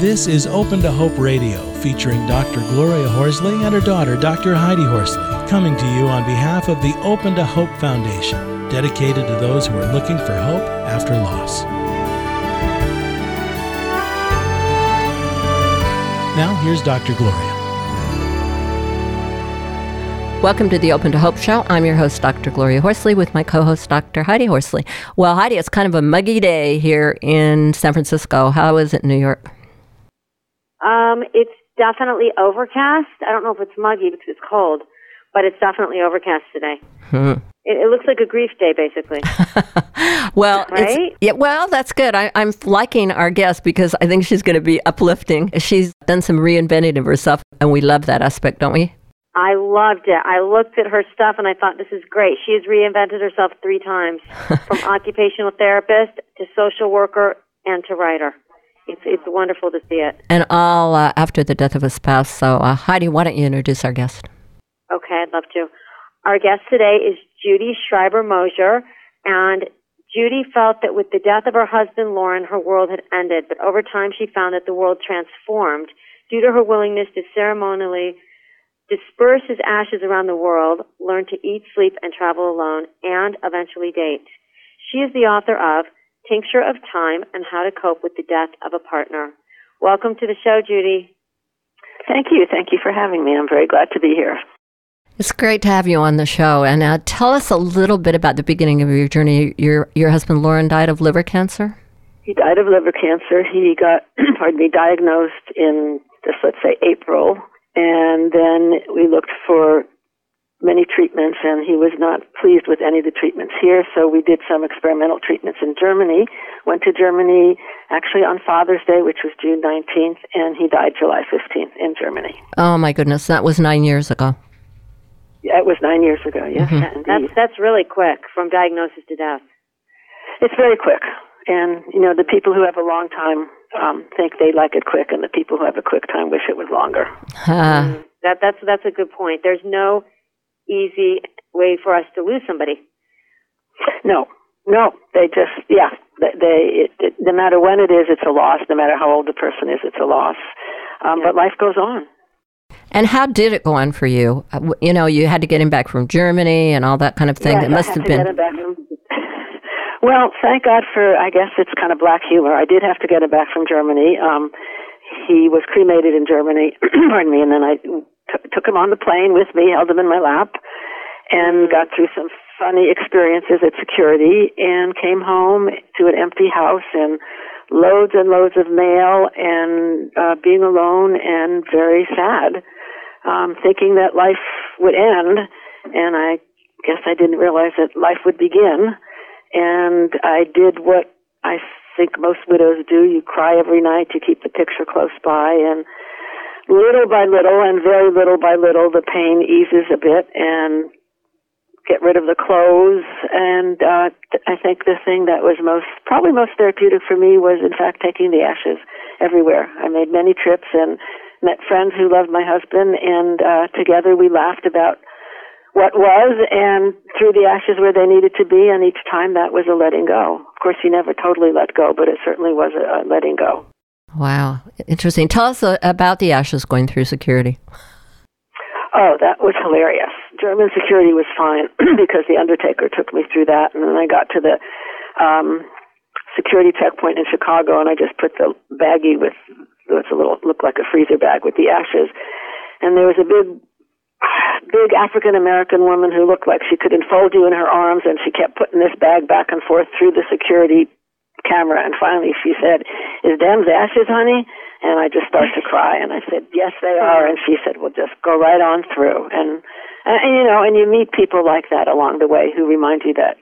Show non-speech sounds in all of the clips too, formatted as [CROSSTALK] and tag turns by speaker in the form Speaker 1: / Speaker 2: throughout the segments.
Speaker 1: This is Open to Hope Radio, featuring Dr. Gloria Horsley and her daughter, Dr. Heidi Horsley, coming to you on behalf of the Open to Hope Foundation, dedicated to those who are looking for hope after loss. Now, here's Dr. Gloria.
Speaker 2: Welcome to the Open to Hope Show. I'm your host, Dr. Gloria Horsley, with my co host, Dr. Heidi Horsley. Well, Heidi, it's kind of a muggy day here in San Francisco. How is it in New York?
Speaker 3: Um, it's definitely overcast. I don't know if it's muggy because it's cold, but it's definitely overcast today. Hmm. It, it, looks like a grief day, basically. [LAUGHS]
Speaker 2: well,
Speaker 3: right?
Speaker 2: yeah, well, that's good. I, am liking our guest because I think she's going to be uplifting. She's done some reinventing of herself, and we love that aspect, don't we?
Speaker 3: I loved it. I looked at her stuff and I thought this is great. She has reinvented herself three times, [LAUGHS] from occupational therapist to social worker and to writer. It's it's wonderful to see it.
Speaker 2: And all uh, after the death of a spouse. So uh, Heidi, why don't you introduce our guest?
Speaker 3: Okay, I'd love to. Our guest today is Judy Schreiber Mosher, and Judy felt that with the death of her husband Loren, her world had ended. But over time, she found that the world transformed due to her willingness to ceremonially disperse his ashes around the world, learn to eat, sleep, and travel alone, and eventually date. She is the author of Tincture of Time and How to Cope with the Death of a Partner. Welcome to the show, Judy.
Speaker 4: Thank you. Thank you for having me. I'm very glad to be here.
Speaker 2: It's great to have you on the show. And uh, tell us a little bit about the beginning of your journey. Your your husband Loren died of liver cancer.
Speaker 4: He died of liver cancer. He got, [CLEARS THROAT] pardon me, diagnosed in just let's say April and then we looked for many treatments, and he was not pleased with any of the treatments here. So we did some experimental treatments in Germany. Went to Germany actually on Father's Day, which was June 19th, and he died July 15th in Germany.
Speaker 2: Oh my goodness, that was nine years ago.
Speaker 4: Yeah, it was nine years ago. Yes, mm-hmm.
Speaker 3: that's that's really quick from diagnosis to death.
Speaker 4: It's very quick, and you know the people who have a long time um, think they like it quick, and the people who have a quick time wish it was longer.
Speaker 3: Mm, [LAUGHS] that that's that's a good point. There's no easy way for us to lose somebody. [LAUGHS]
Speaker 4: No, no, they just yeah. They, they it, it, no matter when it is, it's a loss. No matter how old the person is, it's a loss. Um, yeah. But life goes on.
Speaker 2: And how did it go on for you? Uh, you know, you had to get him back from Germany and all that kind of thing.
Speaker 4: Yes,
Speaker 2: it must have been. [LAUGHS]
Speaker 4: Well, thank God for, I guess it's kind of black humor. I did have to get him back from Germany. Um, he was cremated in Germany, [CLEARS THROAT] pardon me, and then I t- took him on the plane with me, held him in my lap, and got through some funny experiences at security and came home to an empty house and loads and loads of mail and uh, being alone and very sad, um, thinking that life would end. And I guess I didn't realize that life would begin and I did what I think most widows do. You cry every night, you keep the picture close by, and little by little and very little by little, the pain eases a bit and get rid of the clothes. And uh, I think the thing that was most, probably most therapeutic for me was, in fact, taking the ashes everywhere. I made many trips and met friends who loved my husband, and uh, together we laughed about what was and threw the ashes where they needed to be, and each time that was a letting go. Of course, he never totally let go, but it certainly was a, a letting go.
Speaker 2: Wow, interesting. Tell us uh, about the ashes going through security.
Speaker 4: Oh, that was hilarious. German security was fine [CLEARS THROAT] because the undertaker took me through that, and then I got to the um, security checkpoint in Chicago, and I just put the baggie with what's a little looked like a freezer bag with the ashes, and there was a big [SIGHS] big African American woman who looked like she could enfold you in her arms, and she kept putting this bag back and forth through the security camera. And finally, she said, "Is them's ashes, honey?" And I just started to [LAUGHS] cry, and I said, "Yes, they are." And she said, "Well, just go right on through." And, and you know, and you meet people like that along the way who remind you that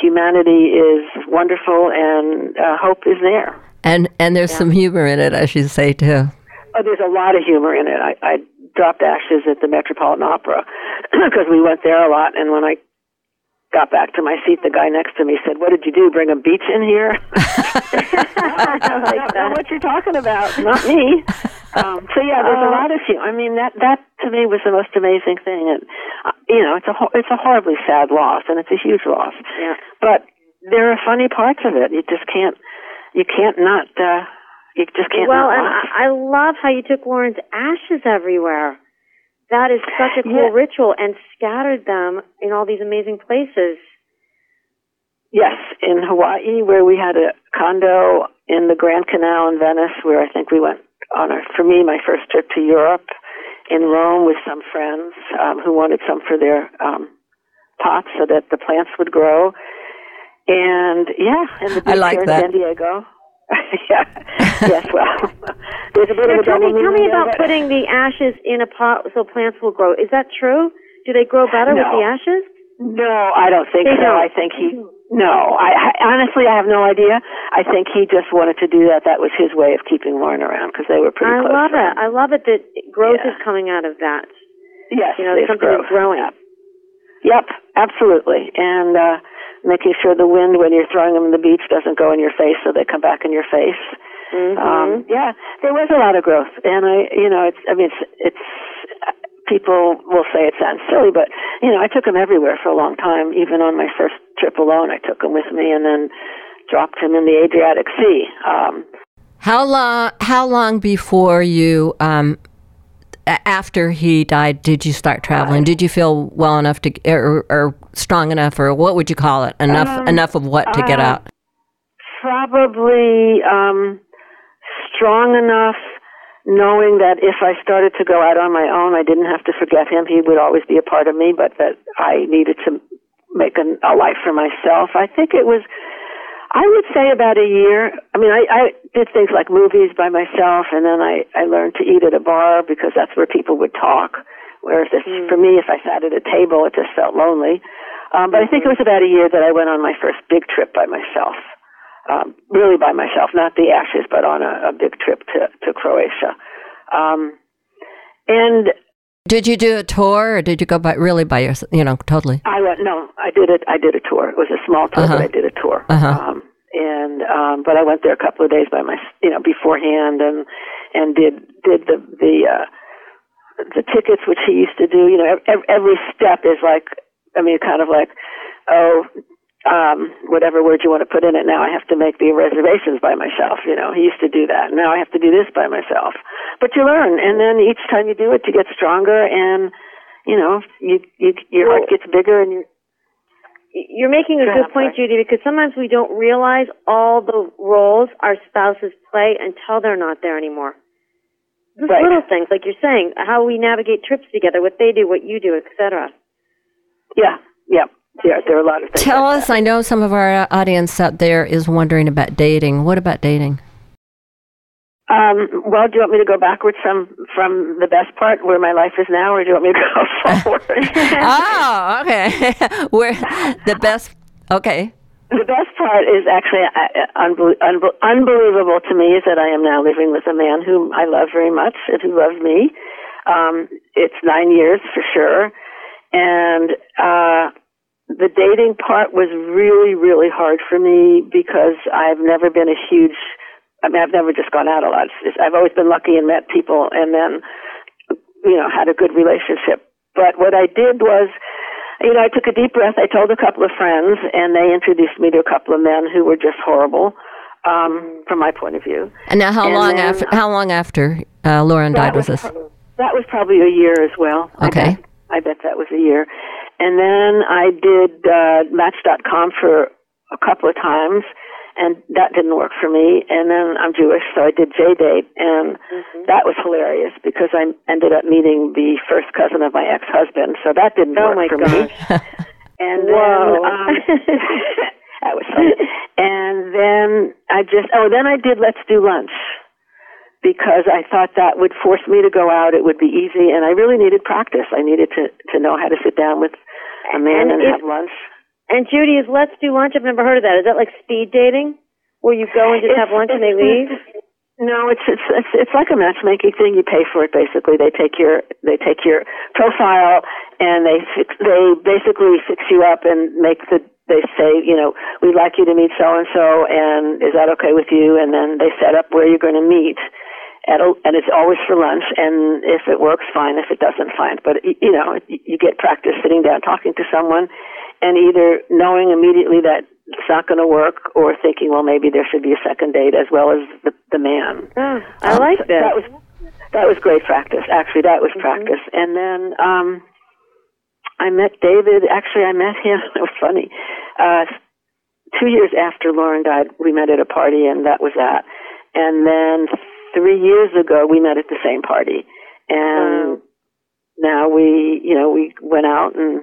Speaker 4: humanity is wonderful and uh, hope is there.
Speaker 2: And and there's yeah. some humor in it, as you say too.
Speaker 4: Oh, there's a lot of humor in it. I, I dropped ashes at the Metropolitan Opera [CLEARS THROAT] because we went there a lot. And when I got back to my seat, the guy next to me said, "What did you do? Bring a beach in here?" [LAUGHS] I don't know what you're talking about. Not me. Um, so yeah, there's a uh, lot of you. I mean, that that to me was the most amazing thing. And uh, you know, it's a ho- it's a horribly sad loss, and it's a huge loss.
Speaker 3: Yeah.
Speaker 4: But there are funny parts of it. You just can't you can't not uh, you just can't.
Speaker 3: Well, and. I, I love how you took Loren's ashes everywhere. That is such a cool
Speaker 4: Yeah.
Speaker 3: ritual and scattered them in all these amazing places.
Speaker 4: Yes, in Hawaii, where we had a condo in the Grand Canal in Venice, where I think we went on our, for me, my first trip to Europe. In Rome with some friends um, who wanted some for their um, pots so that the plants would grow. And yeah, and the
Speaker 2: I
Speaker 4: beach
Speaker 2: like
Speaker 4: here
Speaker 2: that.
Speaker 4: in San Diego. [LAUGHS] yeah. yes. Well, [LAUGHS] there's a bit
Speaker 3: Now,
Speaker 4: of a
Speaker 3: tell me, tell me about putting the ashes in a pot so plants will grow. Is that true? Do they grow better with the ashes?
Speaker 4: No, I don't think
Speaker 3: They
Speaker 4: so.
Speaker 3: don't.
Speaker 4: I think he. No, I, I honestly I have no idea. I think he just wanted to do that. That was his way of keeping Lauren around because they were pretty
Speaker 3: I
Speaker 4: close.
Speaker 3: I love it. I love it that growth
Speaker 4: Yeah.
Speaker 3: is coming out of that.
Speaker 4: Yes,
Speaker 3: You know, something
Speaker 4: growth.
Speaker 3: is growing.
Speaker 4: Yep. Yep, absolutely. And uh making sure the wind when you're throwing them in the beach doesn't go in your face so they come back in your face.
Speaker 3: hmm
Speaker 4: Um yeah, there was a lot of growth and I you know, it's I mean it's it's people will say it sounds silly, but you know, I took him everywhere for a long time. Even on my first trip alone, I took him with me and then dropped him in the Adriatic Sea. Um
Speaker 2: How long? How long before you, um, a- after he died, did you start traveling? Did you feel well enough to, or, or strong enough, or what would you call it? Enough,
Speaker 4: Um,
Speaker 2: enough of what to get
Speaker 4: uh,
Speaker 2: out?
Speaker 4: probably um, strong enough knowing that if I started to go out on my own, I didn't have to forget him. He would always be a part of me, but that I needed to make a, a life for myself. I think it was, I would say about a year. I mean, I, I did things like movies by myself, and then I, I learned to eat at a bar because that's where people would talk. Whereas if, for me, if I sat at a table, it just felt lonely. Um, but I think it was about a year that I went on my first big trip by myself um, really by myself, not the Ashes, but on a, a big trip to, to Croatia. Um, and
Speaker 2: Did you do a tour, or did you go by really by yourself? You know, totally.
Speaker 4: I went, no, I did it. I did a tour. It was a small tour,
Speaker 2: Uh-huh.
Speaker 4: but I did a tour.
Speaker 2: Uh-huh.
Speaker 4: Um, and um, but I went there a couple of days by my, you know, beforehand, and and did did the the uh, the tickets which he used to do. You know, every, every step is like, I mean, kind of like, oh, um, whatever word you want to put in it. Now I have to make the reservations by myself. You know, he used to do that. Now I have to do this by myself. But you learn, and then each time you do it, you get stronger, and you know, you, you your heart gets bigger, and you.
Speaker 3: You're making a good point. Judy, because sometimes we don't realize all the roles our spouses play until they're not there anymore. Just
Speaker 4: Right.
Speaker 3: little things, like you're saying, how we navigate trips together, what they do, what you do, etc.
Speaker 4: Yeah, yeah. There, there are a lot of things.
Speaker 2: Tell
Speaker 4: like
Speaker 2: us.
Speaker 4: that.
Speaker 2: I know some of our audience out there is wondering about dating. What about dating?
Speaker 4: Um, well, do you want me to go backwards from from the best part where my life is now, or do you want me to go [LAUGHS] forward? [LAUGHS]
Speaker 2: oh, okay. [LAUGHS] We're the best. Okay.
Speaker 4: The best part is actually uh, unbel- unbelievable to me is that I am now living with a man whom I love very much and who loves me. Um, it's nine years for sure, and uh, the dating part was really, really hard for me because I've never been a huge. I mean, I've never just gone out a lot. Just, I've always been lucky and met people, and then you know had a good relationship. But what I did was you know, I took a deep breath. I told a couple of friends, and they introduced me to a couple of men who were just horrible, um, from my point of view.
Speaker 2: And now, how
Speaker 4: And
Speaker 2: long
Speaker 4: then-
Speaker 2: after? How long after uh, Loren died was this?
Speaker 4: pro- that was probably a year as well. I
Speaker 2: Okay.
Speaker 4: bet. I bet that was a year. And then I did uh, Match.com for a couple of times, and that didn't work for me. And then I'm Jewish, so I did JDate, and
Speaker 3: Mm-hmm.
Speaker 4: that was hilarious because I ended up meeting the first cousin of my ex-husband, so that didn't
Speaker 3: Oh
Speaker 4: work for me.
Speaker 3: gosh. [LAUGHS]
Speaker 4: And
Speaker 3: Whoa.
Speaker 4: then um, [LAUGHS] that was funny. And then I just oh then I did Let's Do Lunch because I thought that would force me to go out. It would be easy, and I really needed practice. I needed to to know how to sit down with a man
Speaker 3: And
Speaker 4: and,
Speaker 3: if-
Speaker 4: have lunch.
Speaker 3: and Judy, is Let's Do Lunch? I've never heard of that. Is that like speed dating, where you go and just
Speaker 4: It's-
Speaker 3: have lunch and they leave?
Speaker 4: No, it's it's it's it's like a matchmaking thing. You pay for it basically. They take your they take your profile and they fix, they basically fix you up and make the they say you know we'd like you to meet so and so and is that okay with you? And then they set up where you're going to meet. At a, and it's always for lunch. And if it works, fine. If it doesn't, fine. But you know, you get practice sitting down talking to someone, and either knowing immediately that it's not going to work, or thinking, well, maybe there should be a second date as well as the the man.
Speaker 3: Oh, I um, like that.
Speaker 4: That was that was great practice. Actually, that was mm-hmm. practice. And then um, I met David. Actually, I met him. [LAUGHS] It was funny. Uh, two years after Loren died, we met at a party, and that was that. And then three years ago, we met at the same party, and now we, you know, we went out and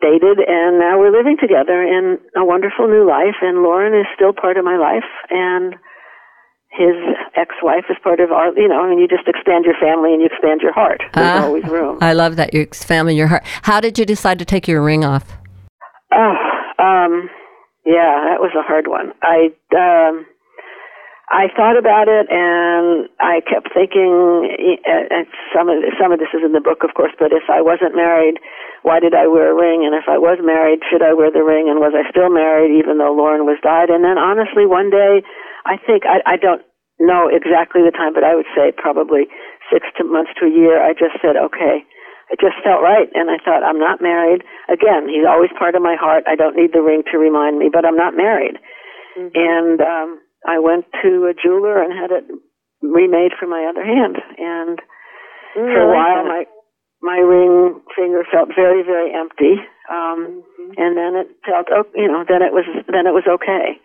Speaker 4: dated, and now we're living together in a wonderful new life. And Loren is still part of my life, and his ex-wife is part of our you know i mean you just expand your family and you expand your heart. There's uh, always room.
Speaker 2: I love that you expand your heart. How did you decide to take your ring off?
Speaker 4: Oh um yeah that was a hard one. I um I thought about it, and I kept thinking. And some of some of this is in the book, of course. But if I wasn't married, why did I wear a ring? And if I was married, should I wear the ring? And was I still married, even though Loren was died? And then, honestly, one day, I think I, I don't know exactly the time, but I would say probably six to months to a year. I just said, okay. It just felt right, and I thought, I'm not married. Again, he's always part of my heart. I don't need the ring to remind me, but I'm not married. Mm-hmm. And um, I went to a jeweler and had it remade for my other hand. And mm, for a while, my my ring finger felt very, very empty. Um, mm-hmm. And then it felt, you know, then it was then it was okay.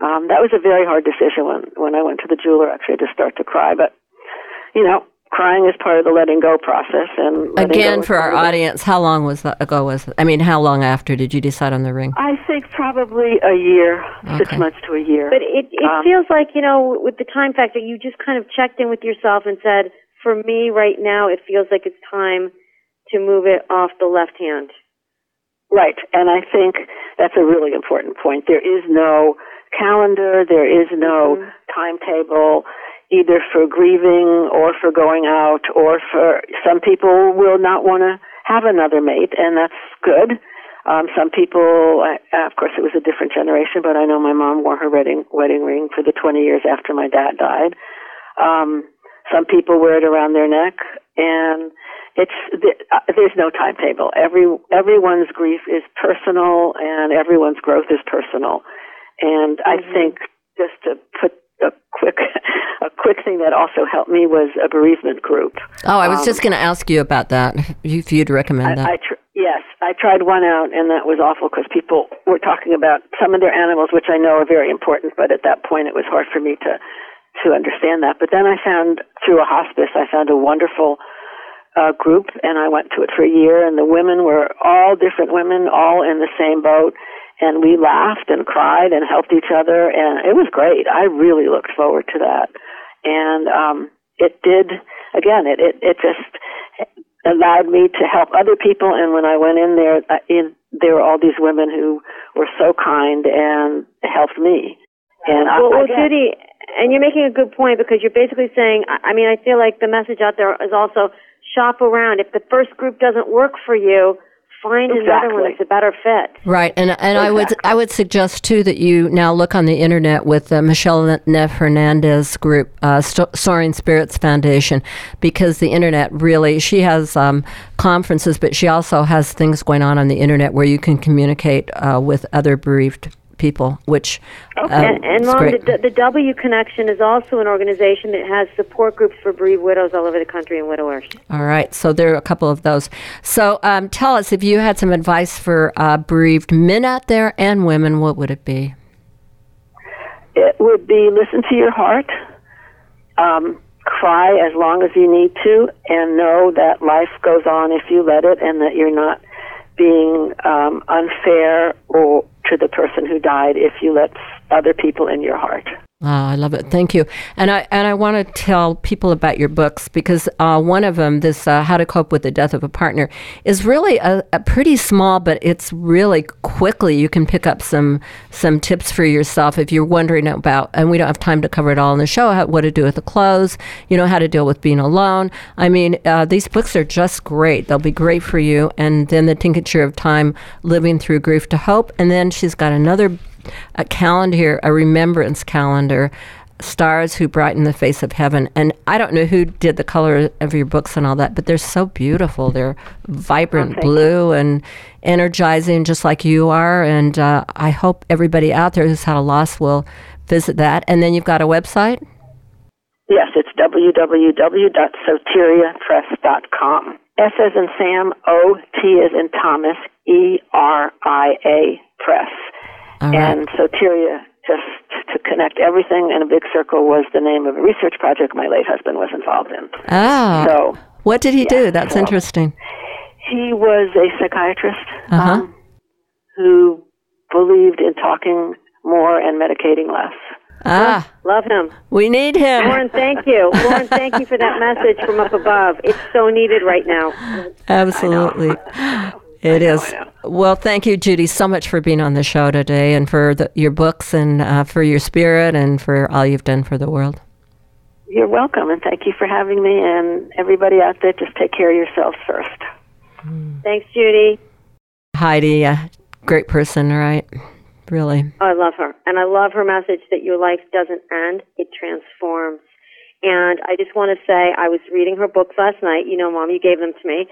Speaker 4: Um, that was a very hard decision when, when I went to the jeweler actually I to start to cry. But, you know, crying is part of the letting go process. And
Speaker 2: again, for our audience, how long was that ago? Was I mean, how long after did you decide on the ring?
Speaker 4: I think probably a year, okay. six months to a year.
Speaker 3: But it it um, feels like you know, with the time factor, you just kind of checked in with yourself and said, "For me, right now, it feels like it's time to move it off the left hand."
Speaker 4: Right, and I think that's a really important point. There is no calendar. There is no mm-hmm. timetable either for grieving or for going out or for some people will not want to have another mate and that's good. Um, some people, uh, of course, it was a different generation, but I know my mom wore her wedding wedding ring for the 20 years after my dad died. Um, some people wear it around their neck, and it's uh, there's no timetable. Every everyone's grief is personal, and everyone's growth is personal. And mm-hmm. I think just to put a quick a quick thing that also helped me was a bereavement group.
Speaker 2: Oh, I was um, just going to ask you about that. If you'd recommend that.
Speaker 4: I, I tr- yes, I tried one out, and that was awful because people were talking about some of their animals, which I know are very important, but at that point it was hard for me to to understand that. But then I found through a hospice, I found a wonderful uh, group, and I went to it for a year, and the women were all different women, all in the same boat and we laughed and cried and helped each other and it was great. I really looked forward to that. And um it did again it it, it just allowed me to help other people and when I went in there uh, in there were all these women who were so kind and helped me.
Speaker 3: And well, I, well Judy, and you're making a good point because you're basically saying I mean I feel like the message out there is also shop around. If the first group doesn't work for you, find exactly. another one that's a better fit.
Speaker 2: Right, and and exactly. I would I would suggest too that you now look on the internet with the Michelle Neff Hernandez group, uh, Soaring Spirits Foundation, because the internet really she has um, conferences, but she also has things going on on the internet where you can communicate uh, with other bereaved people, which
Speaker 3: okay. Uh, and, and Mom, the, the, W Connection is also an organization that has support groups for bereaved widows all over the country and widowers.
Speaker 2: All right, so there are a couple of those. So um, tell us if you had some advice for uh, bereaved men out there and women, what would it be?
Speaker 4: It would be listen to your heart. Um, cry as long as you need to and know that life goes on if you let it and that you're not being um, unfair or to the person who died if you let other people in your heart.
Speaker 2: Oh, I love it. Thank you. And I and I want to tell people about your books because uh, one of them, this uh, "How to Cope with the Death of a Partner," is really a, a, pretty small, but it's really quickly you can pick up some some tips for yourself if you're wondering about. And we don't have time to cover it all in the show. How, what to do with the clothes, you know, how to deal with being alone. I mean, uh, these books are just great. They'll be great for you. And then the tincture of time, living through grief to hope. And then she's got another a calendar a remembrance calendar. stars who brighten the face of heaven. And I don't know who did the color of your books and all that, but they're so beautiful. They're vibrant blue and energizing, just like you are. And uh, I hope everybody out there who's had a loss will visit that. And then you've got a website.
Speaker 4: Yes, it's www.soteriapress.com. S as in Sam, O T as in Thomas, E R I A Press.
Speaker 2: All right.
Speaker 4: And Soteria, just to connect everything in a big circle, was the name of a research project my late husband was involved in.
Speaker 2: Oh,
Speaker 4: So
Speaker 2: what did he do? That's
Speaker 4: so-
Speaker 2: interesting.
Speaker 4: he was a psychiatrist
Speaker 2: Uh-huh.
Speaker 4: um, who believed in talking more and medicating less.
Speaker 2: Ah,
Speaker 3: Love him.
Speaker 2: we need him.
Speaker 3: Loren, thank you. [LAUGHS] Loren, thank you for that message from up above. It's so needed right now.
Speaker 2: Absolutely. It is. Well, thank you, Judy, so much for being on the show today and for the, your books and uh, for your spirit and for all you've done for the world.
Speaker 4: You're welcome, and thank you for having me. And everybody out there, just take care of yourselves first.
Speaker 3: Thanks, Judy.
Speaker 2: Heidi, a great person, right? Really.
Speaker 3: Oh, I love her. And I love her message that your life doesn't end, it transforms. And I just want to say, I was reading her books last night. You know, Mom, you gave them to me.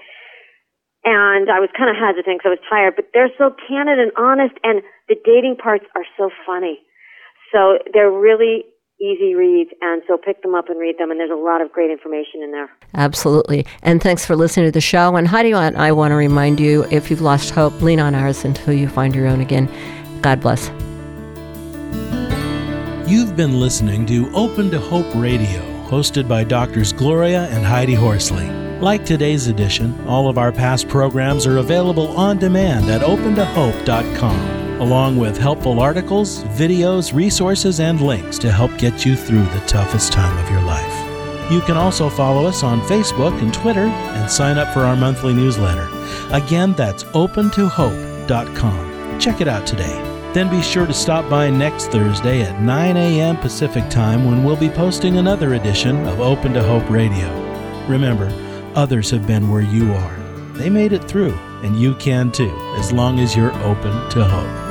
Speaker 3: And I was kind of hesitant because I was tired, but they're so candid and honest, and the dating parts are so funny. So they're really easy reads, and so pick them up and read them, and there's a lot of great information in there.
Speaker 2: Absolutely. And thanks for listening to the show. And Heidi and I want to remind you if you've lost hope, lean on ours until you find your own again. God bless.
Speaker 1: You've been listening to Open to Hope Radio, hosted by Doctors Gloria and Heidi Horsley. Like today's edition, all of our past programs are available on demand at opentohope.com, along with helpful articles, videos, resources, and links to help get you through the toughest time of your life. You can also follow us on Facebook and Twitter and sign up for our monthly newsletter. Again, that's opentohope.com. Check it out today. Then be sure to stop by next Thursday at 9 a.m. Pacific Time when we'll be posting another edition of Open to Hope Radio. Remember, others have been where you are. They made it through, and you can too, as long as you're open to hope.